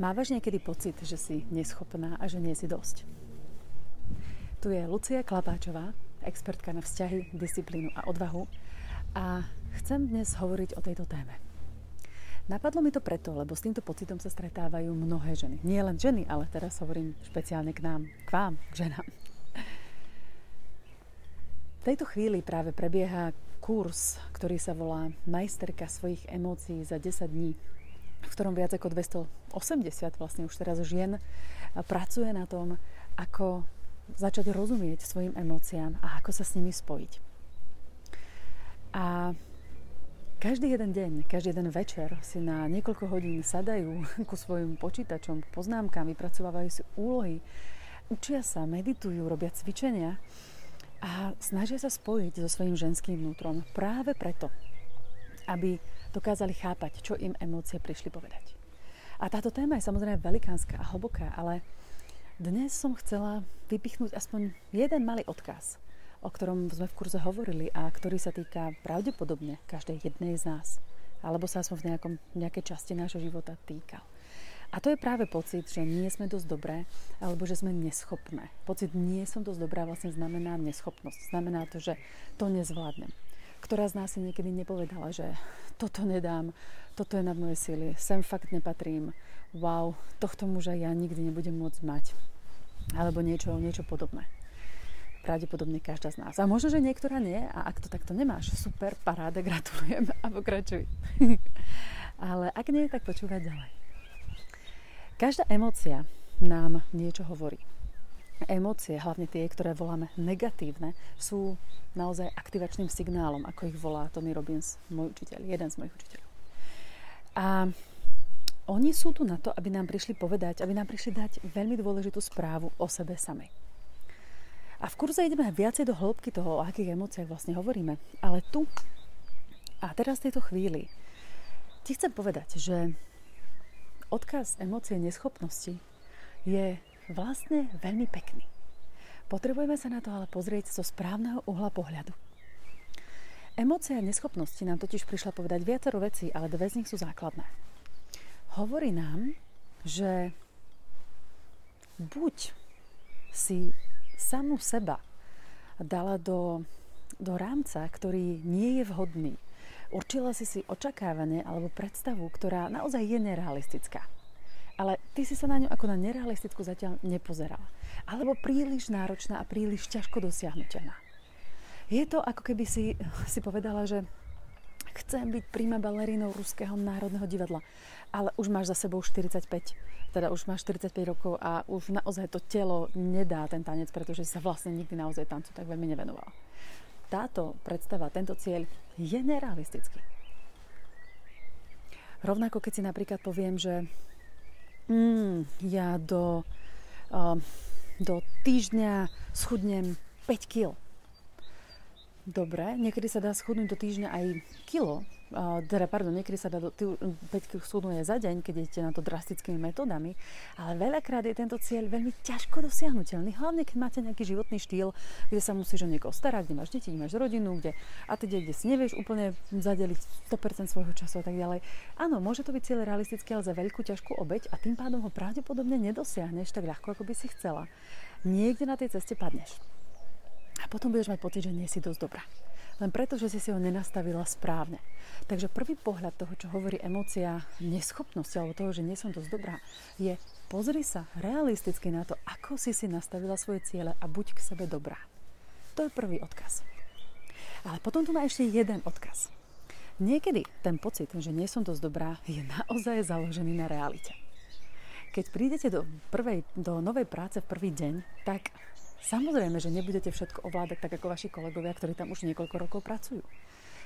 Mávaš niekedy pocit, že si neschopná a že nie si dosť? Tu je Lucia Klapáčová, expertka na vzťahy, disciplínu a odvahu a chcem dnes hovoriť o tejto téme. Napadlo mi to preto, lebo s týmto pocitom sa stretávajú mnohé ženy. Nie len ženy, ale teraz hovorím špeciálne k nám, k vám, k ženám. V tejto chvíli práve prebieha kurz, ktorý sa volá Majsterka svojich emócií za 10 dní, v ktorom viac ako 280 vlastne už teraz žien pracuje na tom, ako začať rozumieť svojim emóciám a ako sa s nimi spojiť. A každý jeden deň, každý jeden večer si na niekoľko hodín sadajú ku svojim počítačom, poznámkam, vypracovávajú si úlohy, učia sa, meditujú, robia cvičenia a snažia sa spojiť so svojím ženským vnútrom práve preto, aby dokázali chápať, čo im emócie prišli povedať. A táto téma je samozrejme velikánska a hlboká, ale dnes som chcela vypichnúť aspoň jeden malý odkaz – o ktorom sme v kurze hovorili a ktorý sa týka pravdepodobne každej jednej z nás. Alebo sa aspoň v nejakom, nejakej časti nášho života týkal. A to je práve pocit, že nie sme dosť dobré, alebo že sme neschopné. Pocit nie som dosť dobrá vlastne znamená neschopnosť. Znamená to, že to nezvládnem. Ktorá z nás si niekedy nepovedala, že toto nedám, toto je nad moje síly, sem fakt nepatrím, wow, tohto muža ja nikdy nebudem môcť mať. Alebo niečo, niečo podobné pravdepodobne každá z nás. A možno, že niektorá nie a ak to takto nemáš, super, paráda, gratulujem a pokračuj. Ale ak nie, tak počúvať ďalej. Každá emócia nám niečo hovorí. Emócie, hlavne tie, ktoré voláme negatívne, sú naozaj aktivačným signálom, ako ich volá Tony Robbins, môj učiteľ, jeden z mojich učiteľov. A oni sú tu na to, aby nám prišli povedať, aby nám prišli dať veľmi dôležitú správu o sebe samej. A v kurze ideme viacej do hĺbky toho, o akých emóciách vlastne hovoríme. Ale tu a teraz v tejto chvíli ti chcem povedať, že odkaz emócie neschopnosti je vlastne veľmi pekný. Potrebujeme sa na to ale pozrieť zo správneho uhla pohľadu. Emócia neschopnosti nám totiž prišla povedať viacero vecí, ale dve z nich sú základné. Hovorí nám, že buď si samú seba dala do, do rámca, ktorý nie je vhodný. Určila si si očakávanie alebo predstavu, ktorá naozaj je nerealistická. Ale ty si sa na ňu ako na nerealistickú zatiaľ nepozerala. Alebo príliš náročná a príliš ťažko dosiahnutelná. Je to ako keby si, si povedala, že chcem byť prima balerínou Ruského národného divadla, ale už máš za sebou 45 teda už máš 45 rokov a už naozaj to telo nedá ten tanec, pretože sa vlastne nikdy naozaj tancu tak veľmi nevenovala. Táto predstava, tento cieľ je nerealistický. Rovnako keď si napríklad poviem, že mm, ja do, uh, do týždňa schudnem 5 kg. Dobre, niekedy sa dá schudnúť do týždňa aj kilo, teda pardon, niekedy sa dá do 5 kg schudnúť za deň, keď idete na to drastickými metódami, ale veľakrát je tento cieľ veľmi ťažko dosiahnutelný, hlavne keď máte nejaký životný štýl, kde sa musíš o niekoho starať, kde máš deti, kde máš rodinu, kde a teď, kde si nevieš úplne zadeliť 100% svojho času a tak ďalej. Áno, môže to byť cieľ realistický, ale za veľkú ťažkú obeď a tým pádom ho pravdepodobne nedosiahneš tak ľahko, ako by si chcela. Niekde na tej ceste padneš. A potom budeš mať pocit, že nie si dosť dobrá len preto, že si si ho nenastavila správne. Takže prvý pohľad toho, čo hovorí emócia neschopnosti alebo toho, že nie som dosť dobrá, je pozri sa realisticky na to, ako si si nastavila svoje ciele a buď k sebe dobrá. To je prvý odkaz. Ale potom tu má ešte jeden odkaz. Niekedy ten pocit, že nie som dosť dobrá, je naozaj založený na realite. Keď prídete do, prvej, do novej práce v prvý deň, tak Samozrejme, že nebudete všetko ovládať tak ako vaši kolegovia, ktorí tam už niekoľko rokov pracujú.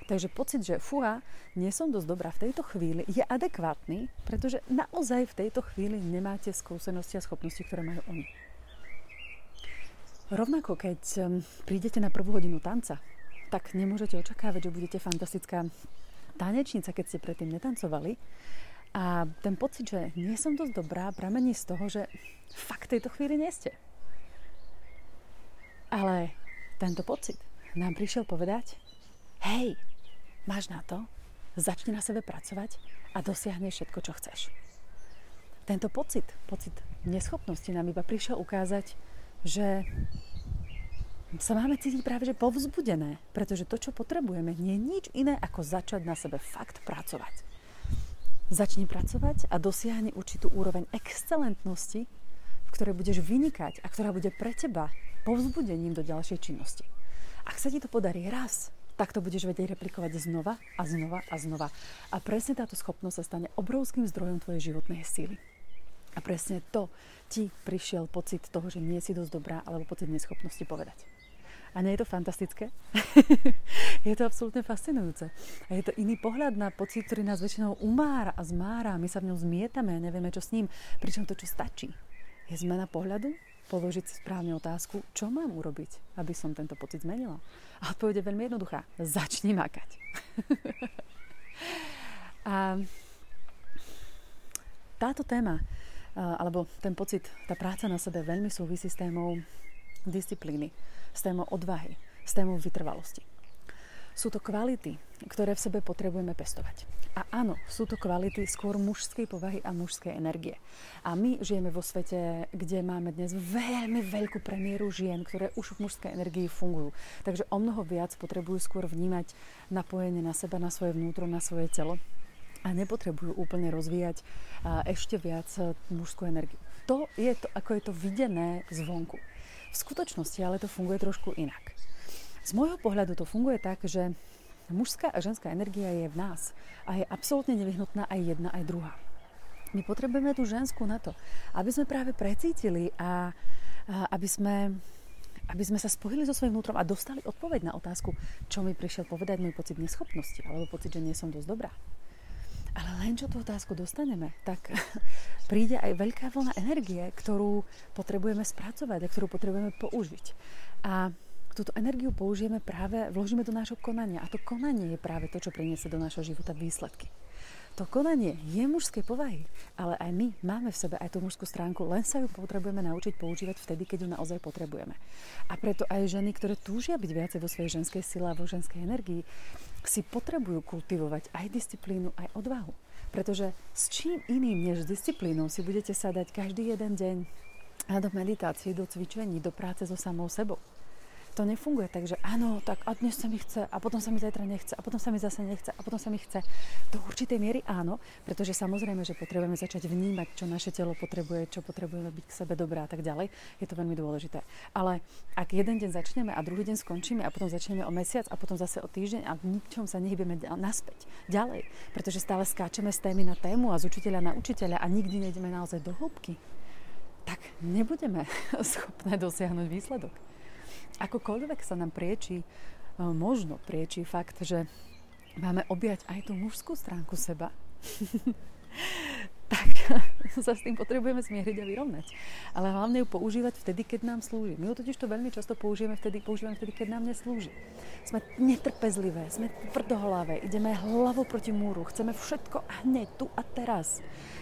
Takže pocit, že fuha, nie som dosť dobrá v tejto chvíli, je adekvátny, pretože naozaj v tejto chvíli nemáte skúsenosti a schopnosti, ktoré majú oni. Rovnako, keď prídete na prvú hodinu tanca, tak nemôžete očakávať, že budete fantastická tanečnica, keď ste predtým netancovali. A ten pocit, že nie som dosť dobrá, pramení z toho, že fakt v tejto chvíli nie ste. Ale tento pocit nám prišiel povedať, hej, máš na to, začni na sebe pracovať a dosiahneš všetko, čo chceš. tento pocit, pocit neschopnosti nám iba prišiel ukázať, že sa máme cítiť práve že povzbudené, pretože to, čo potrebujeme, nie je nič iné, ako začať na sebe fakt pracovať. Začni pracovať a dosiahni určitú úroveň excelentnosti, v ktorej budeš vynikať a ktorá bude pre teba povzbudením do ďalšej činnosti. Ak sa ti to podarí raz, tak to budeš vedieť replikovať znova a znova a znova. A presne táto schopnosť sa stane obrovským zdrojom tvojej životnej síly. A presne to ti prišiel pocit toho, že nie si dosť dobrá, alebo pocit neschopnosti povedať. A nie je to fantastické? je to absolútne fascinujúce. A je to iný pohľad na pocit, ktorý nás väčšinou umára a zmára. My sa v ňom zmietame a nevieme, čo s ním. Pričom to, čo stačí, je zmena pohľadu, položiť si správne otázku, čo mám urobiť, aby som tento pocit zmenila. A odpoveď je veľmi jednoduchá. Začni makať. a táto téma, alebo ten pocit, tá práca na sebe veľmi súvisí s témou disciplíny s témou odvahy, s témou vytrvalosti. Sú to kvality, ktoré v sebe potrebujeme pestovať. A áno, sú to kvality skôr mužskej povahy a mužskej energie. A my žijeme vo svete, kde máme dnes veľmi veľkú premiéru žien, ktoré už v mužskej energii fungujú. Takže o mnoho viac potrebujú skôr vnímať napojenie na seba, na svoje vnútro, na svoje telo a nepotrebujú úplne rozvíjať ešte viac mužskú energiu. To je to, ako je to videné zvonku. V skutočnosti ale to funguje trošku inak. Z môjho pohľadu to funguje tak, že mužská a ženská energia je v nás a je absolútne nevyhnutná aj jedna, aj druhá. My potrebujeme tú ženskú na to, aby sme práve precítili a, a aby sme aby sme sa spojili so svojím vnútrom a dostali odpoveď na otázku, čo mi prišiel povedať môj pocit neschopnosti alebo pocit, že nie som dosť dobrá. Ale len čo tú otázku dostaneme, tak príde aj veľká vlna energie, ktorú potrebujeme spracovať a ktorú potrebujeme použiť. A túto energiu použijeme práve, vložíme do nášho konania. A to konanie je práve to, čo priniesie do nášho života výsledky. To konanie je mužskej povahy, ale aj my máme v sebe aj tú mužskú stránku, len sa ju potrebujeme naučiť používať vtedy, keď ju naozaj potrebujeme. A preto aj ženy, ktoré túžia byť viacej vo svojej ženskej sile a vo ženskej energii, si potrebujú kultivovať aj disciplínu, aj odvahu. Pretože s čím iným než s disciplínou si budete sadať každý jeden deň do meditácie, do cvičení, do práce so samou sebou to nefunguje tak, že áno, tak a dnes sa mi chce a potom sa mi zajtra nechce a potom sa mi zase nechce a potom sa mi chce. Do určitej miery áno, pretože samozrejme, že potrebujeme začať vnímať, čo naše telo potrebuje, čo potrebujeme byť k sebe dobré a tak ďalej. Je to veľmi dôležité. Ale ak jeden deň začneme a druhý deň skončíme a potom začneme o mesiac a potom zase o týždeň a v ničom sa nehybeme naspäť ďalej, pretože stále skáčeme z témy na tému a z učiteľa na učiteľa a nikdy nejdeme naozaj do hĺbky, tak nebudeme schopné dosiahnuť výsledok akokoľvek sa nám prieči, e, možno prieči fakt, že máme objať aj tú mužskú stránku seba, tak sa s tým potrebujeme zmieriť a vyrovnať. Ale hlavne ju používať vtedy, keď nám slúži. My ju totiž to veľmi často používame vtedy, používame vtedy, keď nám neslúži. Sme netrpezlivé, sme tvrdohlavé, ideme hlavou proti múru, chceme všetko hneď, tu a teraz.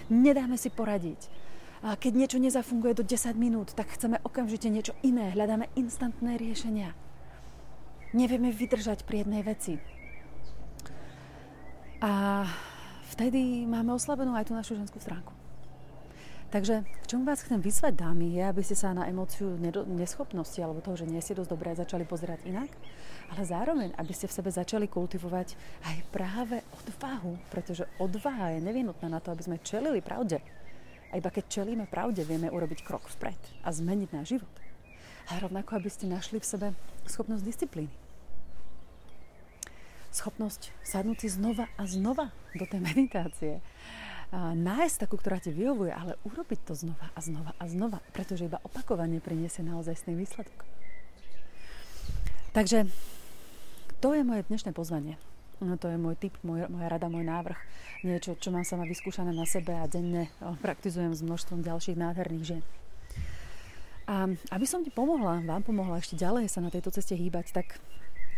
Nedáme si poradiť keď niečo nezafunguje do 10 minút, tak chceme okamžite niečo iné, hľadáme instantné riešenia. Nevieme vydržať pri jednej veci. A vtedy máme oslabenú aj tú našu ženskú stránku. Takže k čomu vás chcem vyzvať, dámy, je, aby ste sa na emóciu neschopnosti alebo toho, že nie ste dosť dobré, začali pozerať inak, ale zároveň, aby ste v sebe začali kultivovať aj práve odvahu, pretože odvaha je nevyhnutná na to, aby sme čelili pravde a iba keď čelíme pravde, vieme urobiť krok vpred a zmeniť náš život. A rovnako, aby ste našli v sebe schopnosť disciplíny. Schopnosť sadnúť si znova a znova do tej meditácie. A nájsť takú, ktorá ti vyhovuje, ale urobiť to znova a znova a znova, pretože iba opakovanie priniesie naozaj sný výsledok. Takže to je moje dnešné pozvanie. No to je môj tip, môj, moja rada, môj návrh. Niečo, čo mám sama vyskúšané na sebe a denne praktizujem s množstvom ďalších nádherných žien. A aby som ti pomohla, vám pomohla ešte ďalej sa na tejto ceste hýbať, tak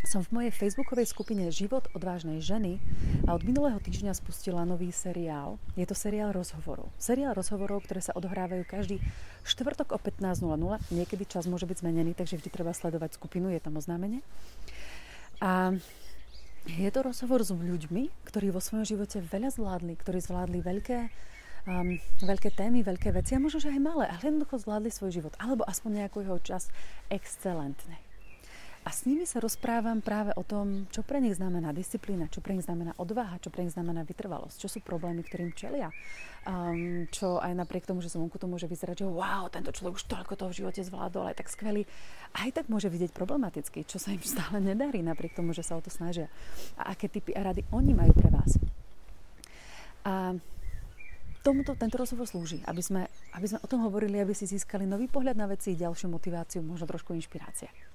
som v mojej facebookovej skupine Život odvážnej ženy a od minulého týždňa spustila nový seriál. Je to seriál rozhovorov. Seriál rozhovorov, ktoré sa odohrávajú každý štvrtok o 15.00. Niekedy čas môže byť zmenený, takže vždy treba sledovať skupinu, je tam oznámenie. A je to rozhovor s ľuďmi, ktorí vo svojom živote veľa zvládli, ktorí zvládli veľké um, veľké témy, veľké veci a možno, že aj malé, ale jednoducho zvládli svoj život. Alebo aspoň nejakú jeho časť excelentne. A s nimi sa rozprávam práve o tom, čo pre nich znamená disciplína, čo pre nich znamená odvaha, čo pre nich znamená vytrvalosť, čo sú problémy, ktorým čelia. Um, čo aj napriek tomu, že som vonku to môže vyzerať, že wow, tento človek už toľko toho v živote zvládol, aj tak skvelý, aj tak môže vidieť problematicky, čo sa im stále nedarí, napriek tomu, že sa o to snažia. A aké typy a rady oni majú pre vás. A tomuto tento rozhovor slúži, aby sme, aby sme o tom hovorili, aby si získali nový pohľad na veci, ďalšiu motiváciu, možno trošku inšpirácie.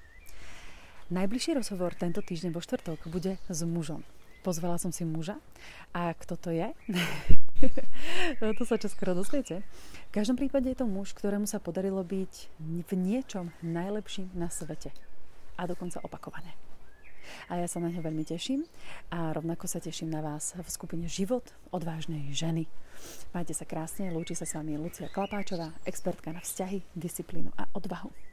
Najbližší rozhovor tento týždeň vo štvrtok bude s mužom. Pozvala som si muža a kto to je? to sa čoskoro dozviete. V každom prípade je to muž, ktorému sa podarilo byť v niečom najlepším na svete. A dokonca opakované. A ja sa na ňo veľmi teším a rovnako sa teším na vás v skupine Život odvážnej ženy. Majte sa krásne, lúči sa s vami Lucia Klapáčová, expertka na vzťahy, disciplínu a odvahu.